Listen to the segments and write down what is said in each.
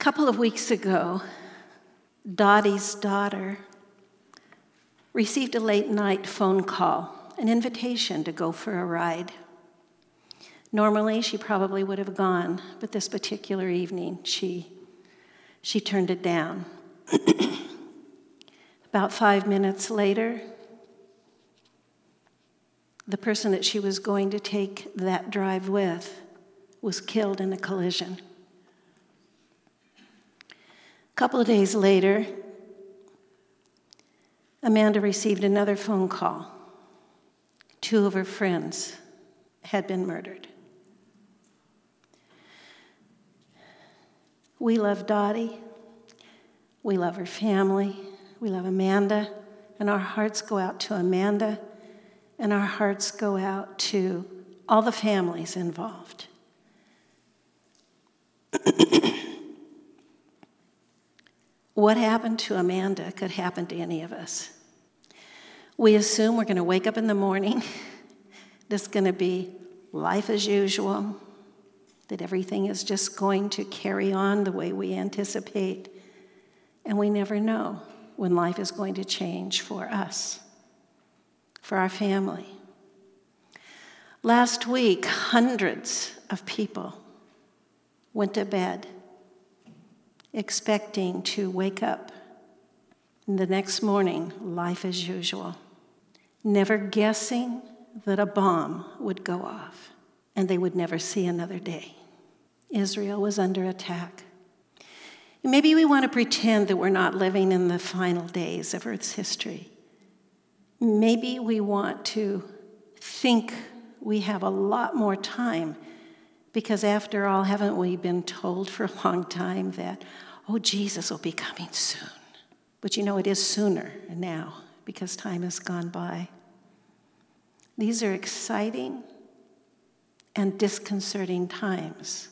couple of weeks ago, Dottie's daughter received a late night phone call, an invitation to go for a ride. Normally, she probably would have gone, but this particular evening, she, she turned it down. About five minutes later, the person that she was going to take that drive with was killed in a collision. A couple of days later, Amanda received another phone call. Two of her friends had been murdered. We love Dottie. We love her family. We love Amanda. And our hearts go out to Amanda. And our hearts go out to all the families involved. what happened to Amanda could happen to any of us. We assume we're going to wake up in the morning, is going to be life as usual, that everything is just going to carry on the way we anticipate. And we never know when life is going to change for us, for our family. Last week, hundreds of people went to bed expecting to wake up the next morning, life as usual, never guessing that a bomb would go off and they would never see another day. Israel was under attack. Maybe we want to pretend that we're not living in the final days of Earth's history. Maybe we want to think we have a lot more time because, after all, haven't we been told for a long time that, oh, Jesus will be coming soon? But you know, it is sooner now because time has gone by. These are exciting and disconcerting times.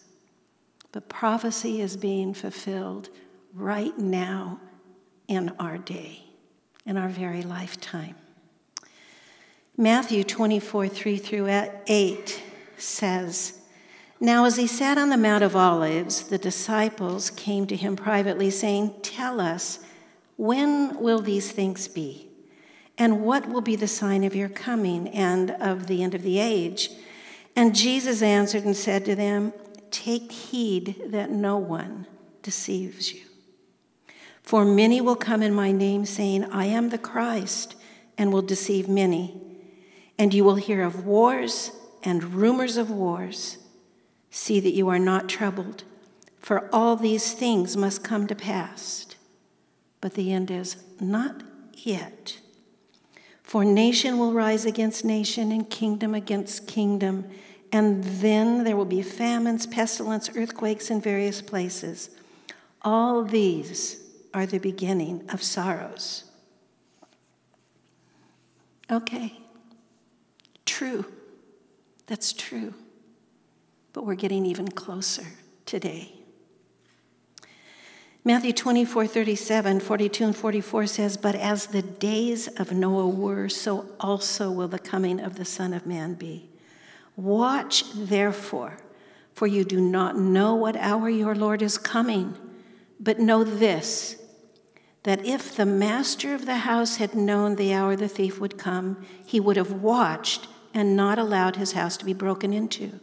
But prophecy is being fulfilled right now in our day, in our very lifetime. Matthew 24, 3 through 8 says, Now as he sat on the Mount of Olives, the disciples came to him privately, saying, Tell us, when will these things be? And what will be the sign of your coming and of the end of the age? And Jesus answered and said to them, Take heed that no one deceives you. For many will come in my name, saying, I am the Christ, and will deceive many. And you will hear of wars and rumors of wars. See that you are not troubled, for all these things must come to pass. But the end is not yet. For nation will rise against nation, and kingdom against kingdom and then there will be famines, pestilence, earthquakes in various places. All these are the beginning of sorrows. Okay, true. That's true. But we're getting even closer today. Matthew 24, 37, 42, and 44 says, But as the days of Noah were, so also will the coming of the Son of Man be. Watch, therefore, for you do not know what hour your Lord is coming. But know this that if the master of the house had known the hour the thief would come, he would have watched and not allowed his house to be broken into.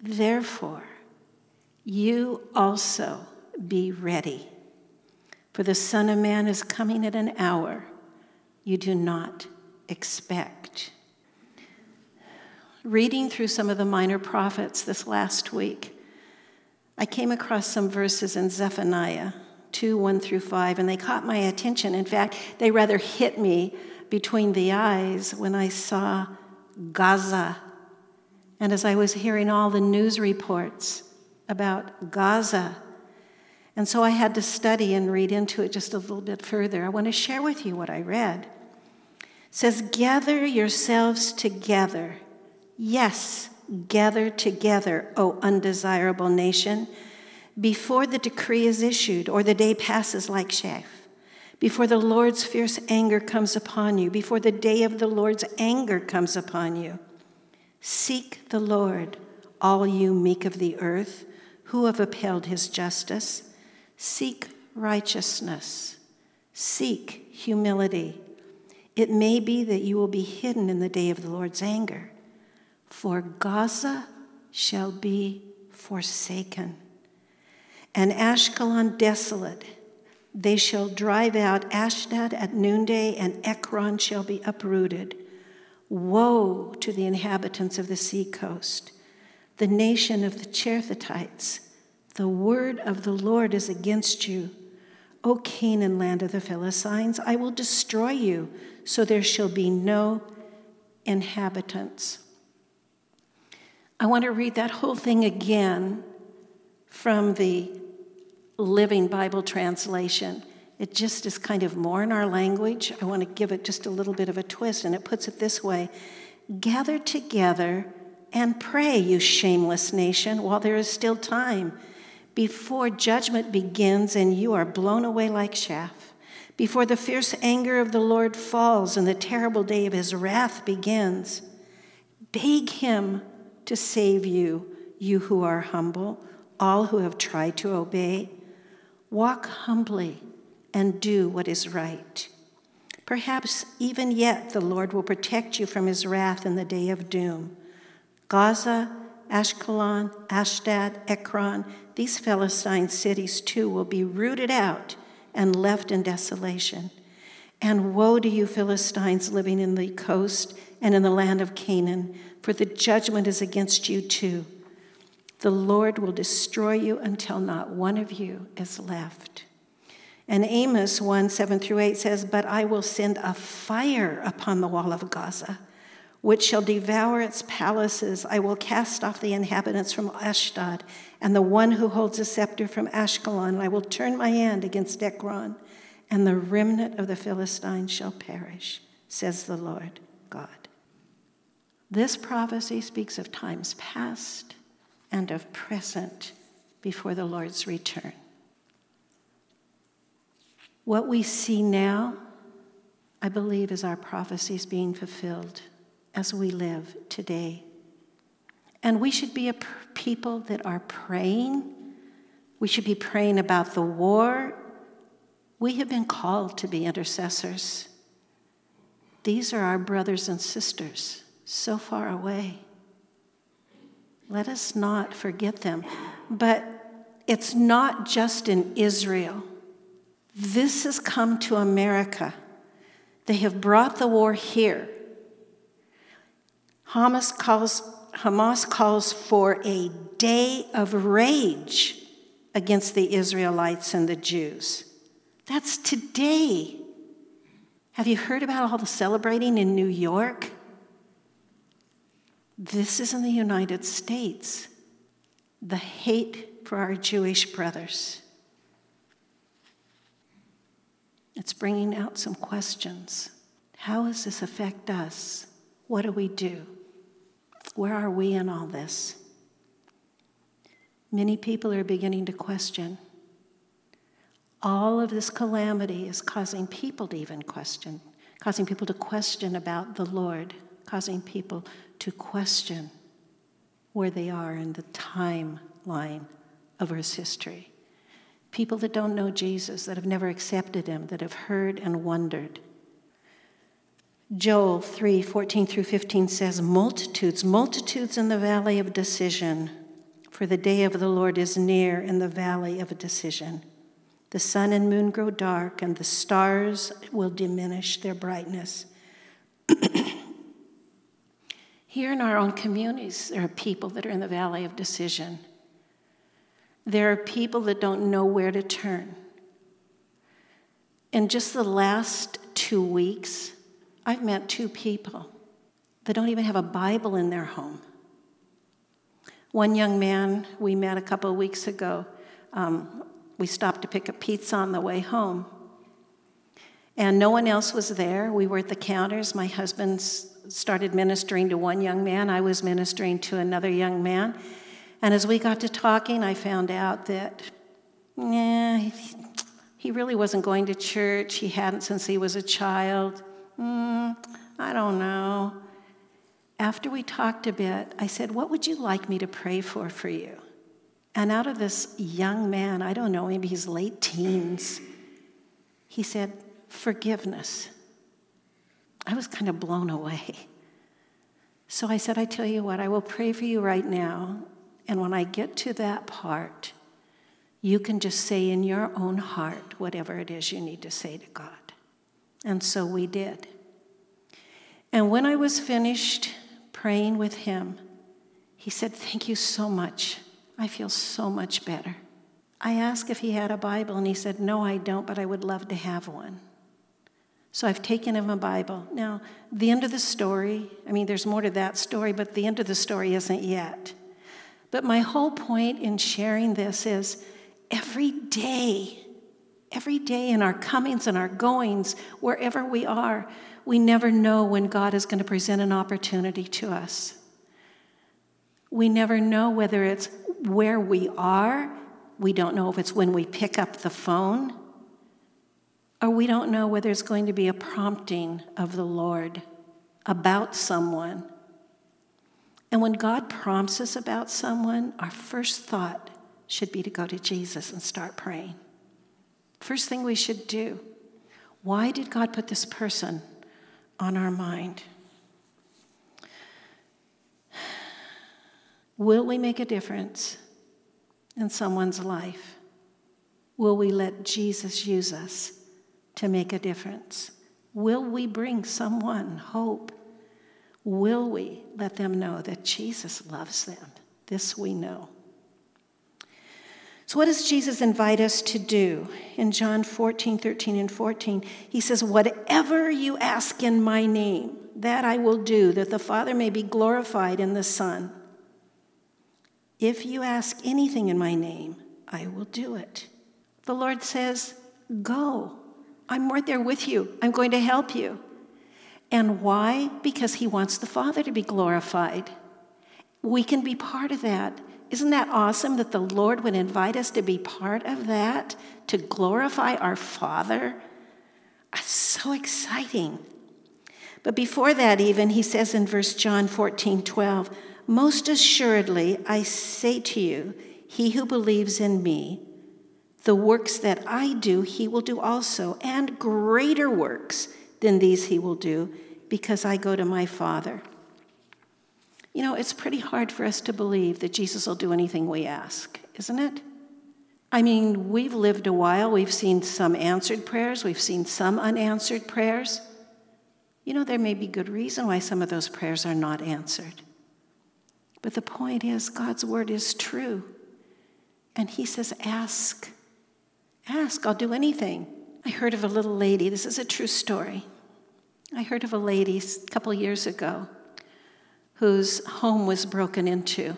Therefore, you also be ready, for the Son of Man is coming at an hour you do not expect reading through some of the minor prophets this last week, I came across some verses in Zephaniah 2 1 through 5, and they caught my attention. In fact, they rather hit me between the eyes when I saw Gaza. And as I was hearing all the news reports about Gaza, and so I had to study and read into it just a little bit further. I want to share with you what I read. It says, Gather yourselves together Yes, gather together, O undesirable nation, before the decree is issued or the day passes like chaff, before the Lord's fierce anger comes upon you, before the day of the Lord's anger comes upon you. Seek the Lord, all you meek of the earth, who have upheld his justice. Seek righteousness, seek humility. It may be that you will be hidden in the day of the Lord's anger, for Gaza shall be forsaken, and Ashkelon desolate. They shall drive out Ashdod at noonday, and Ekron shall be uprooted. Woe to the inhabitants of the seacoast, the nation of the Cherethites. The word of the Lord is against you. O Canaan, land of the Philistines, I will destroy you, so there shall be no inhabitants. I want to read that whole thing again from the Living Bible translation. It just is kind of more in our language. I want to give it just a little bit of a twist, and it puts it this way Gather together and pray, you shameless nation, while there is still time, before judgment begins and you are blown away like chaff, before the fierce anger of the Lord falls and the terrible day of his wrath begins. Beg him to save you, you who are humble, all who have tried to obey. Walk humbly and do what is right. Perhaps even yet the Lord will protect you from his wrath in the day of doom. Gaza, Ashkelon, Ashdod, Ekron, these Philistine cities too will be rooted out and left in desolation. And woe to you, Philistines living in the coast and in the land of Canaan, for the judgment is against you too. The Lord will destroy you until not one of you is left. And Amos 1 7 through 8 says, But I will send a fire upon the wall of Gaza, which shall devour its palaces. I will cast off the inhabitants from Ashdod, and the one who holds a scepter from Ashkelon. I will turn my hand against Ekron, and the remnant of the Philistines shall perish, says the Lord God. This prophecy speaks of times past and of present before the Lord's return. What we see now, I believe, is our prophecies being fulfilled as we live today. And we should be a people that are praying. We should be praying about the war. We have been called to be intercessors. These are our brothers and sisters so far away. Let us not forget them. But it's not just in Israel. This has come to America. They have brought the war here. Hamas calls, Hamas calls for a day of rage against the Israelites and the Jews. That's today. Have you heard about all the celebrating in New York? This is in the United States. The hate for our Jewish brothers. It's bringing out some questions. How does this affect us? What do we do? Where are we in all this? Many people are beginning to question. All of this calamity is causing people to even question, causing people to question about the Lord, causing people to question where they are in the timeline of Earth's history. People that don't know Jesus, that have never accepted him, that have heard and wondered. Joel 3 14 through 15 says, Multitudes, multitudes in the valley of decision, for the day of the Lord is near in the valley of decision. The sun and moon grow dark, and the stars will diminish their brightness. Here in our own communities, there are people that are in the valley of decision. There are people that don't know where to turn. In just the last two weeks, I've met two people that don't even have a Bible in their home. One young man we met a couple of weeks ago, um, we stopped to pick up pizza on the way home. And no one else was there. We were at the counters. My husband started ministering to one young man, I was ministering to another young man. And as we got to talking, I found out that, yeah, he really wasn't going to church. He hadn't since he was a child. Mm, I don't know. After we talked a bit, I said, What would you like me to pray for for you? And out of this young man, I don't know, maybe he's late teens, he said, Forgiveness. I was kind of blown away. So I said, I tell you what, I will pray for you right now. And when I get to that part, you can just say in your own heart whatever it is you need to say to God. And so we did. And when I was finished praying with him, he said, Thank you so much. I feel so much better. I asked if he had a Bible, and he said, No, I don't, but I would love to have one. So I've taken him a Bible. Now, the end of the story, I mean, there's more to that story, but the end of the story isn't yet. But my whole point in sharing this is every day, every day in our comings and our goings, wherever we are, we never know when God is going to present an opportunity to us. We never know whether it's where we are. We don't know if it's when we pick up the phone or we don't know whether it's going to be a prompting of the Lord about someone. And when God prompts us about someone, our first thought should be to go to Jesus and start praying. First thing we should do. Why did God put this person on our mind? Will we make a difference in someone's life? Will we let Jesus use us to make a difference? Will we bring someone hope? Will we let them know that Jesus loves them? This we know. So, what does Jesus invite us to do? In John 14, 13, and 14, he says, Whatever you ask in my name, that I will do, that the Father may be glorified in the Son. If you ask anything in my name, I will do it. The Lord says, Go. I'm right there with you. I'm going to help you. And why? Because He wants the Father to be glorified. We can be part of that. Isn't that awesome that the Lord would invite us to be part of that, to glorify our Father? That's so exciting. But before that, even, he says in verse John 14, 12, Most assuredly, I say to you, he who believes in me, the works that I do, he will do also, and greater works than these he will do, because I go to my Father. You know, it's pretty hard for us to believe that Jesus will do anything we ask, isn't it? I mean, we've lived a while, we've seen some answered prayers, we've seen some unanswered prayers. You know, there may be good reason why some of those prayers are not answered. But the point is, God's word is true. And He says, ask. Ask, I'll do anything. I heard of a little lady, this is a true story. I heard of a lady a couple years ago whose home was broken into.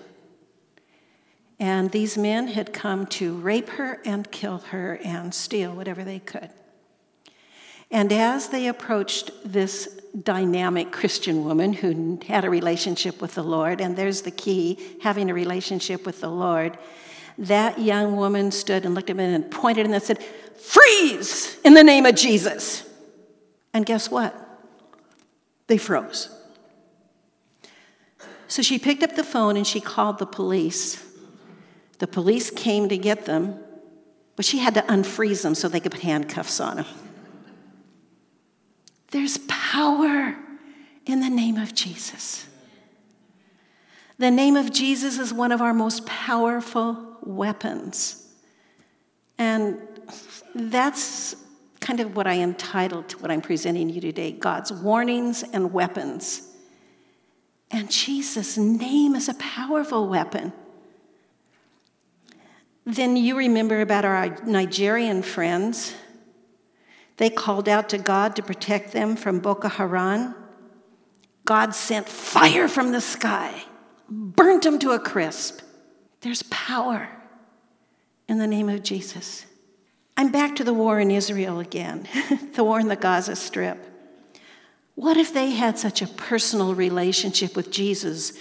And these men had come to rape her and kill her and steal whatever they could. And as they approached this dynamic Christian woman who had a relationship with the Lord, and there's the key having a relationship with the Lord, that young woman stood and looked at me and pointed and said, Freeze in the name of Jesus. And guess what? They froze. So she picked up the phone and she called the police. The police came to get them, but she had to unfreeze them so they could put handcuffs on them. There's power in the name of Jesus. The name of Jesus is one of our most powerful weapons. And that's kind of what I entitled to what I'm presenting you today God's warnings and weapons. And Jesus' name is a powerful weapon. Then you remember about our Nigerian friends. They called out to God to protect them from Boko Haram. God sent fire from the sky, burnt them to a crisp. There's power in the name of Jesus. I'm back to the war in Israel again, the war in the Gaza Strip. What if they had such a personal relationship with Jesus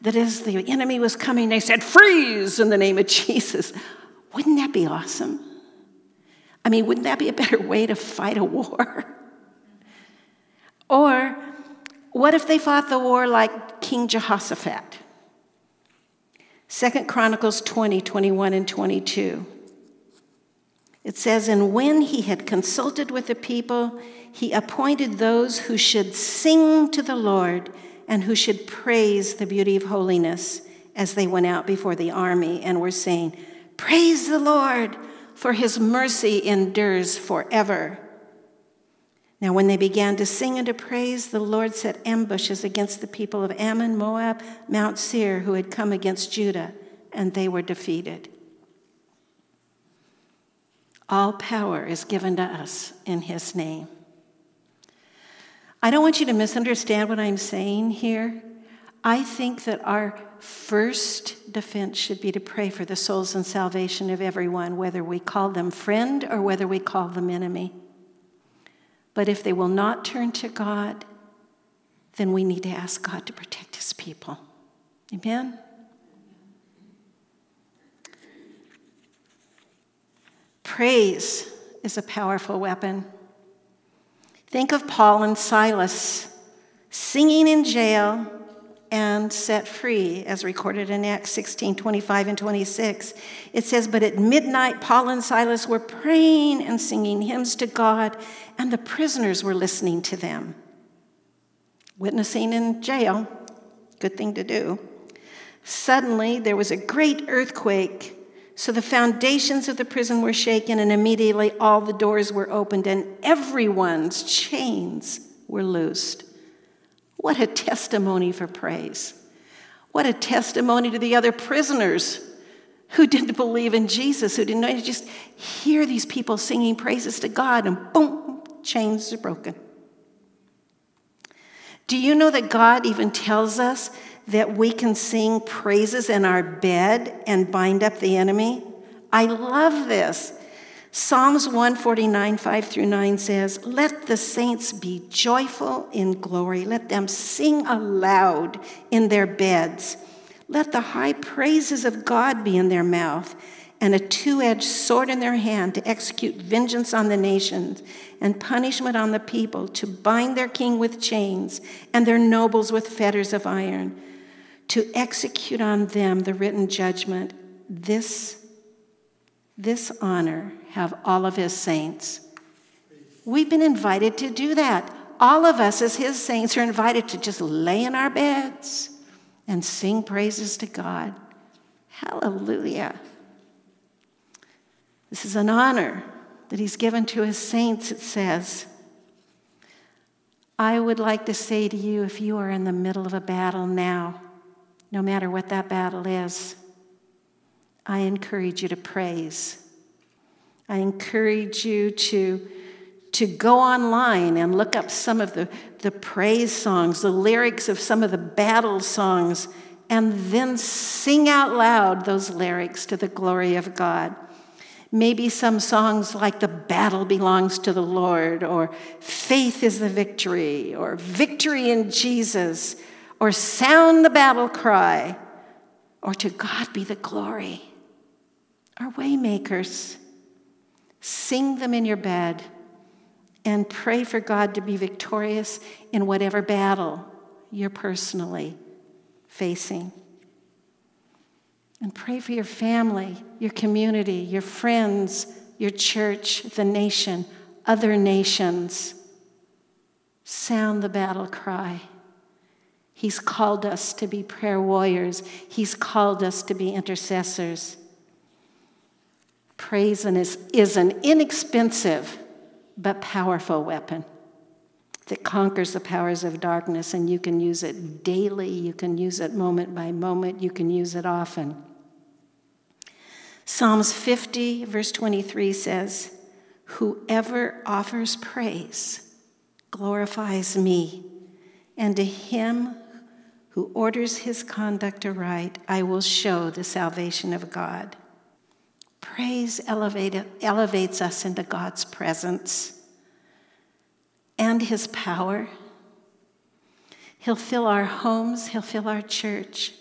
that as the enemy was coming, they said, Freeze in the name of Jesus? Wouldn't that be awesome? I mean, wouldn't that be a better way to fight a war? or what if they fought the war like King Jehoshaphat? Second Chronicles 20, 21, and 22. It says, And when he had consulted with the people, he appointed those who should sing to the Lord and who should praise the beauty of holiness as they went out before the army and were saying, Praise the Lord, for his mercy endures forever. Now, when they began to sing and to praise, the Lord set ambushes against the people of Ammon, Moab, Mount Seir, who had come against Judah, and they were defeated. All power is given to us in his name. I don't want you to misunderstand what I'm saying here. I think that our first defense should be to pray for the souls and salvation of everyone, whether we call them friend or whether we call them enemy. But if they will not turn to God, then we need to ask God to protect his people. Amen? Praise is a powerful weapon. Think of Paul and Silas singing in jail and set free, as recorded in Acts 16 25 and 26. It says, But at midnight, Paul and Silas were praying and singing hymns to God, and the prisoners were listening to them. Witnessing in jail, good thing to do. Suddenly, there was a great earthquake. So the foundations of the prison were shaken, and immediately all the doors were opened, and everyone's chains were loosed. What a testimony for praise. What a testimony to the other prisoners who didn't believe in Jesus, who didn't know, just hear these people singing praises to God, and boom, chains are broken. Do you know that God even tells us that we can sing praises in our bed and bind up the enemy? I love this. Psalms 149, 5 through 9 says, Let the saints be joyful in glory. Let them sing aloud in their beds. Let the high praises of God be in their mouth and a two edged sword in their hand to execute vengeance on the nations and punishment on the people, to bind their king with chains and their nobles with fetters of iron, to execute on them the written judgment. This, this honor have all of his saints. We've been invited to do that. All of us, as his saints, are invited to just lay in our beds and sing praises to God. Hallelujah. This is an honor that he's given to his saints, it says. I would like to say to you if you are in the middle of a battle now, no matter what that battle is, I encourage you to praise I encourage you to, to go online and look up some of the, the praise songs, the lyrics of some of the battle songs, and then sing out loud those lyrics to the glory of God. Maybe some songs like The Battle Belongs to the Lord, or Faith is the Victory, or Victory in Jesus, or Sound the Battle Cry, or To God be the Glory, are waymakers. Sing them in your bed and pray for God to be victorious in whatever battle you're personally facing. And pray for your family, your community, your friends, your church, the nation, other nations. Sound the battle cry. He's called us to be prayer warriors. He's called us to be intercessors. Praise is, an inexpensive but powerful weapon that conquers the powers of darkness, and you can use it daily, you can use it moment by moment, you can use it often. Psalms 50, verse 23 says, Whoever offers praise glorifies me, and to him who orders his conduct aright, I will show the salvation of God. Praise elevates us into God's presence and His power. He'll fill our homes, He'll fill our church.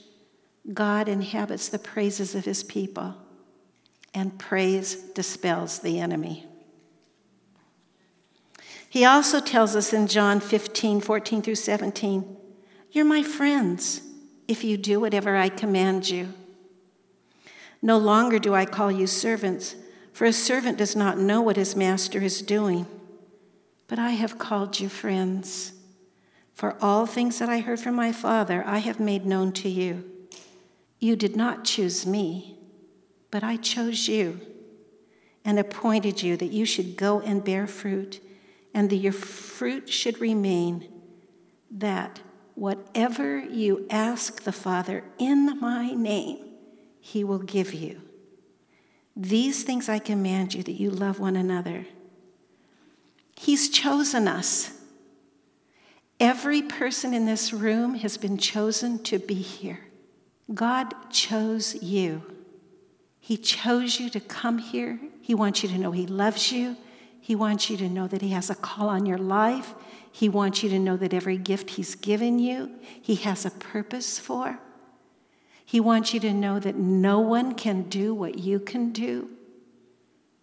God inhabits the praises of His people, and praise dispels the enemy. He also tells us in John 15, 14 through 17, You're my friends if you do whatever I command you. No longer do I call you servants, for a servant does not know what his master is doing. But I have called you friends. For all things that I heard from my Father, I have made known to you. You did not choose me, but I chose you and appointed you that you should go and bear fruit, and that your fruit should remain, that whatever you ask the Father in my name, he will give you. These things I command you that you love one another. He's chosen us. Every person in this room has been chosen to be here. God chose you. He chose you to come here. He wants you to know He loves you. He wants you to know that He has a call on your life. He wants you to know that every gift He's given you, He has a purpose for. He wants you to know that no one can do what you can do.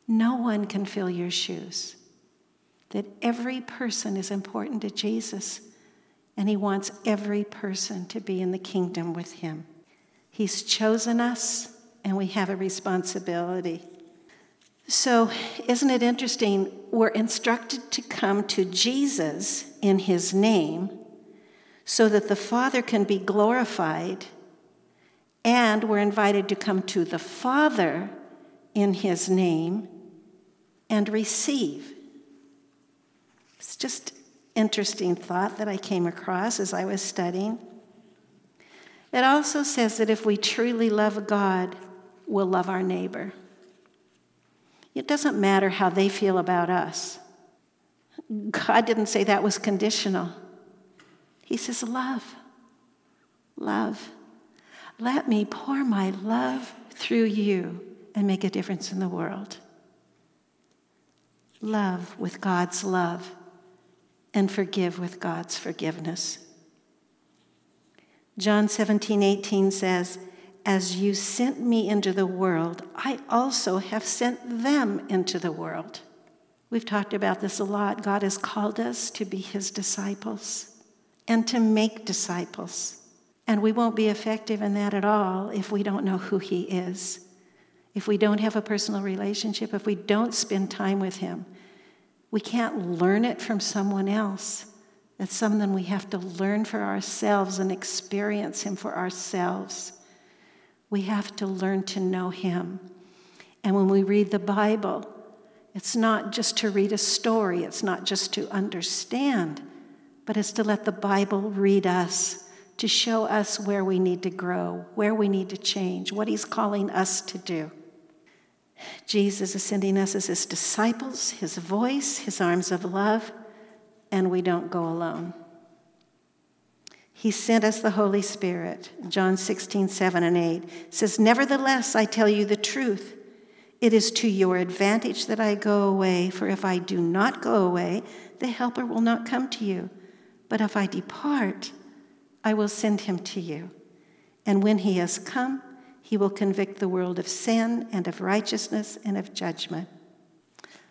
No one can fill your shoes that every person is important to Jesus, and He wants every person to be in the kingdom with Him. He's chosen us, and we have a responsibility. So, isn't it interesting? We're instructed to come to Jesus in His name so that the Father can be glorified, and we're invited to come to the Father in His name and receive. It's just interesting thought that I came across as I was studying. It also says that if we truly love God, we'll love our neighbor. It doesn't matter how they feel about us. God didn't say that was conditional. He says, Love, love. Let me pour my love through you and make a difference in the world. Love with God's love and forgive with God's forgiveness. John 17, 18 says, As you sent me into the world, I also have sent them into the world. We've talked about this a lot. God has called us to be his disciples and to make disciples. And we won't be effective in that at all if we don't know who he is, if we don't have a personal relationship, if we don't spend time with him, we can't learn it from someone else. It's something we have to learn for ourselves and experience Him for ourselves. We have to learn to know Him. And when we read the Bible, it's not just to read a story, it's not just to understand, but it's to let the Bible read us, to show us where we need to grow, where we need to change, what He's calling us to do. Jesus is sending us as his disciples, his voice, his arms of love, and we don't go alone. He sent us the Holy Spirit. John 16, 7 and 8 says, Nevertheless, I tell you the truth. It is to your advantage that I go away, for if I do not go away, the Helper will not come to you. But if I depart, I will send him to you. And when he has come, he will convict the world of sin and of righteousness and of judgment.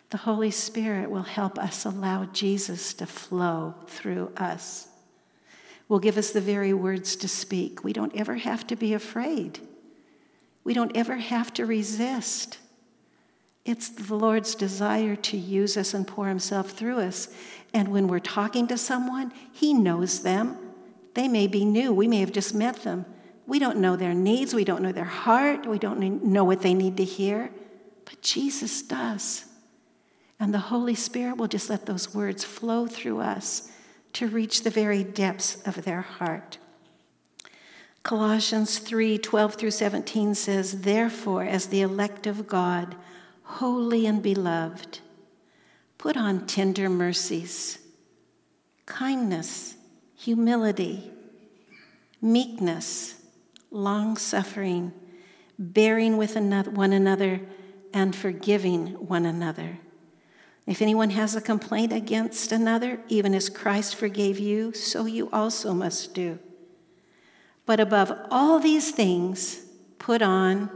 The Holy Spirit will help us allow Jesus to flow through us. Will give us the very words to speak. We don't ever have to be afraid. We don't ever have to resist. It's the Lord's desire to use us and pour Himself through us. And when we're talking to someone, He knows them. They may be new, we may have just met them. We don't know their needs, we don't know their heart, we don't know what they need to hear, but Jesus does. And the Holy Spirit will just let those words flow through us to reach the very depths of their heart. Colossians 3 12 through 17 says, Therefore, as the elect of God, holy and beloved, put on tender mercies, kindness, humility, meekness long suffering, bearing with one another, and forgiving one another. If anyone has a complaint against another, even as Christ forgave you, so you also must do. But above all these things, put on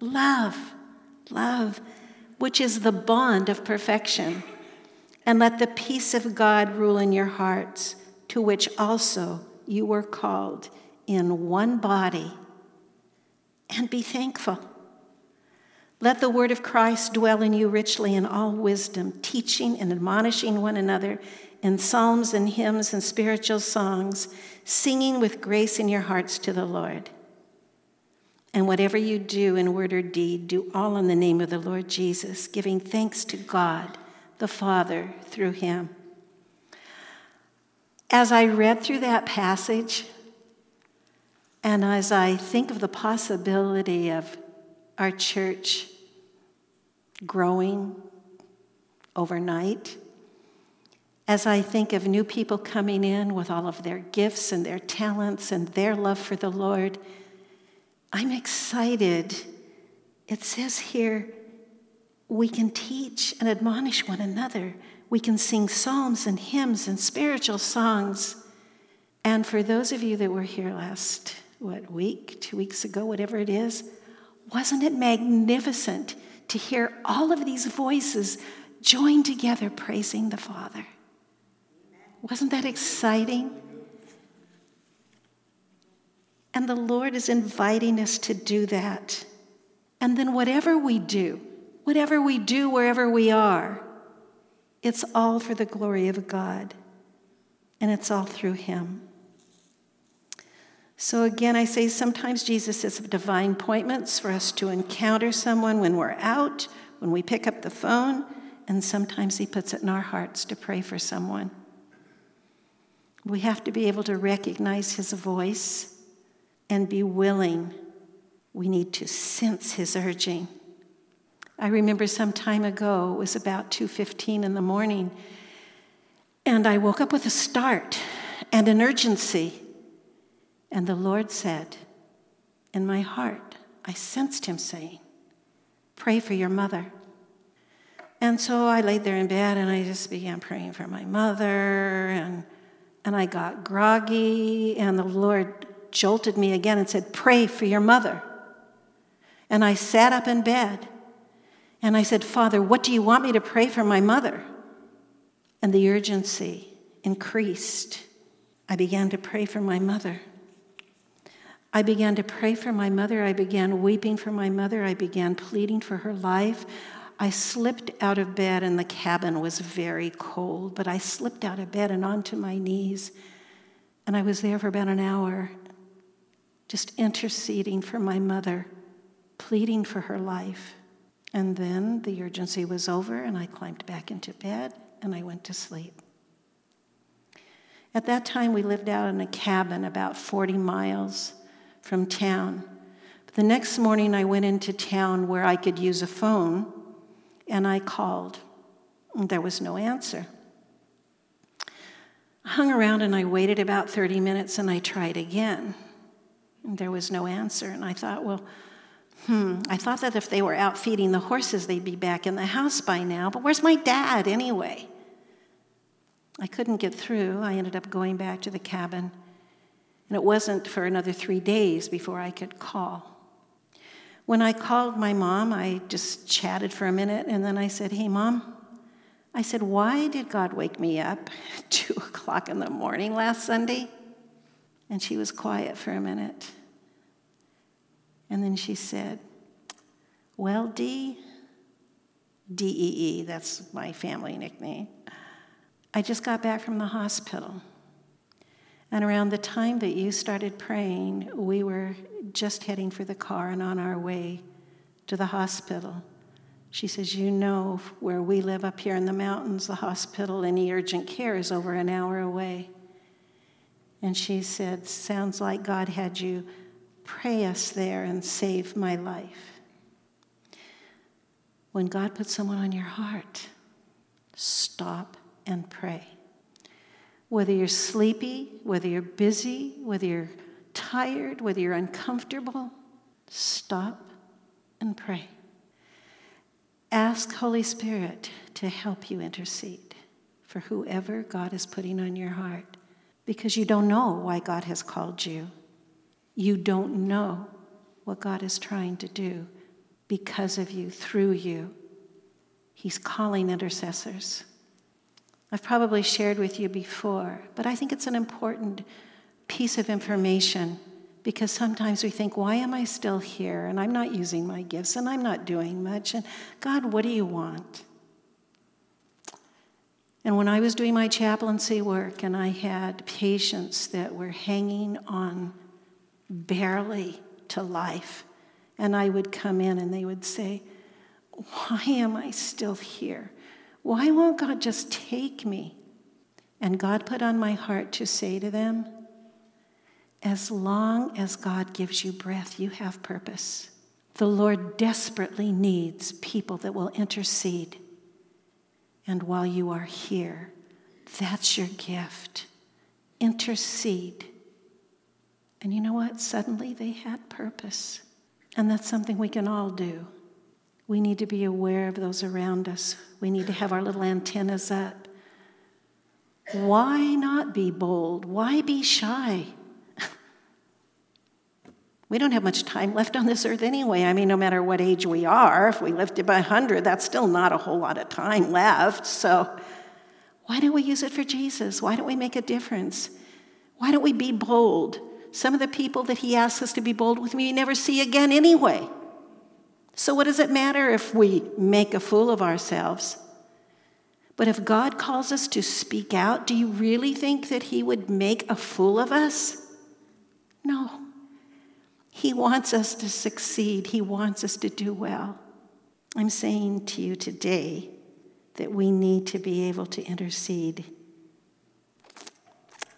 love, love, which is the bond of perfection. And let the peace of God rule in your hearts, to which also you were called in one body, and be thankful. Let the word of Christ dwell in you richly in all wisdom, teaching and admonishing one another in psalms and hymns and spiritual songs, singing with grace in your hearts to the Lord. And whatever you do in word or deed, do all in the name of the Lord Jesus, giving thanks to God the Father through him. As I read through that passage, and as I think of the possibility of our church growing overnight, as I think of new people coming in with all of their gifts and their talents and their love for the Lord, I'm excited. It says here, we can teach and admonish one another. We can sing psalms and hymns and spiritual songs. And for those of you that were here last what, week, two weeks ago, whatever it is, wasn't it magnificent to hear all of these voices join together praising the Father? Wasn't that exciting? And the Lord is inviting us to do that. And then, whatever we do, whatever we do wherever we are, it's all for the glory of God. And it's all through Him. So, again, I say sometimes Jesus sets divine appointments for us to encounter someone when we're out, when we pick up the phone, and sometimes He puts it in our hearts to pray for someone. We have to be able to recognize His voice and be willing. We need to sense His urging. I remember some time ago, it was about 2:15 in the morning, and I woke up with a start and an urgency. And the Lord said, in my heart, I sensed him saying, Pray for your mother. And so I laid there in bed and I just began praying for my mother. And, and I got groggy, and the Lord jolted me again and said, Pray for your mother. And I sat up in bed and I said, Father, what do you want me to pray for my mother? And the urgency increased. I began to pray for my mother. I began to pray for my mother. I began weeping for my mother. I began pleading for her life. I slipped out of bed, and the cabin was very cold, but I slipped out of bed and onto my knees. And I was there for about an hour, just interceding for my mother, pleading for her life. And then the urgency was over, and I climbed back into bed and I went to sleep. At that time, we lived out in a cabin about 40 miles from town. But the next morning, I went into town where I could use a phone and I called. There was no answer. I hung around and I waited about 30 minutes and I tried again. And there was no answer. And I thought, well, hmm, I thought that if they were out feeding the horses, they'd be back in the house by now. But where's my dad anyway? I couldn't get through. I ended up going back to the cabin. And it wasn't for another three days before I could call. When I called my mom, I just chatted for a minute and then I said, Hey, mom, I said, Why did God wake me up at two o'clock in the morning last Sunday? And she was quiet for a minute. And then she said, Well, D, D E E, that's my family nickname. I just got back from the hospital. And around the time that you started praying, we were just heading for the car and on our way to the hospital. She says, You know, where we live up here in the mountains, the hospital, any urgent care is over an hour away. And she said, Sounds like God had you pray us there and save my life. When God puts someone on your heart, stop and pray. Whether you're sleepy, whether you're busy, whether you're tired, whether you're uncomfortable, stop and pray. Ask Holy Spirit to help you intercede for whoever God is putting on your heart because you don't know why God has called you. You don't know what God is trying to do because of you, through you. He's calling intercessors. I've probably shared with you before, but I think it's an important piece of information Because sometimes we think, why am I still here? And I'm not using my gifts and I'm not doing much. And God, what do you want? And when I was doing my chaplaincy work and I had patients that were hanging on barely to life, and I would come in and they would say, Why am I still here? Why won't God just take me? And God put on my heart to say to them, As long as God gives you breath, you have purpose. The Lord desperately needs people that will intercede and while you are here, that's your gift. Intercede. And you know what? Suddenly they had purpose. And that's something we can all do. We need to be aware of those around us. We need to have our little antennas up. Why not be bold? Why be shy? We don't have much time left on this earth anyway. I mean, no matter what age we are, if we lived to by 100, that's still not a whole lot of time left. So, why don't we use it for Jesus? Why don't we make a difference? Why don't we be bold? Some of the people that he asks us to be bold with, we never see again anyway. So, what does it matter if we make a fool of ourselves? But if God calls us to speak out, do you really think that he would make a fool of us? No. He wants us to succeed, He wants us to do well. I'm saying to you today that we need to be able to intercede.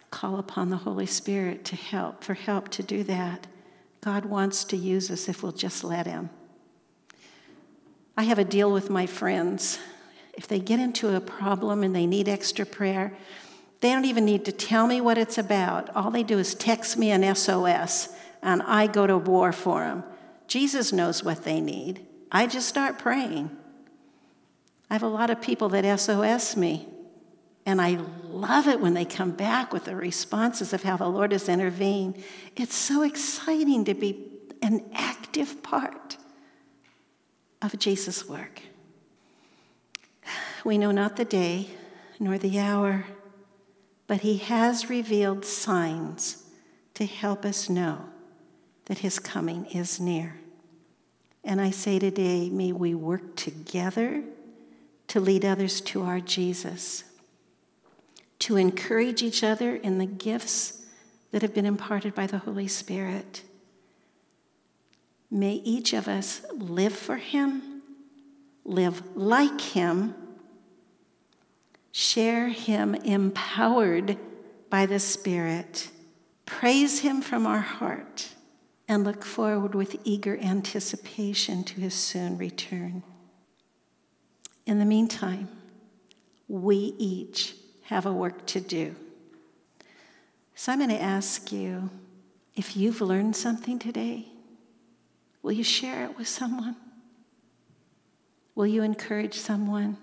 Call upon the Holy Spirit to help, for help to do that. God wants to use us if we'll just let Him. I have a deal with my friends. If they get into a problem and they need extra prayer, they don't even need to tell me what it's about. All they do is text me an SOS and I go to war for them. Jesus knows what they need. I just start praying. I have a lot of people that SOS me, and I love it when they come back with the responses of how the Lord has intervened. It's so exciting to be an active part of Jesus' work. We know not the day nor the hour, but He has revealed signs to help us know that his coming is near. And I say today, may we work together to lead others to our Jesus, to encourage each other in the gifts that have been imparted by the Holy Spirit. May each of us live for him, live like him, share him empowered by the Spirit, praise him from our heart and look forward with eager anticipation to his soon return. In the meantime, we each have a work to do. So I'm going to ask you if you've learned something today, will you share it with someone? Will you encourage someone?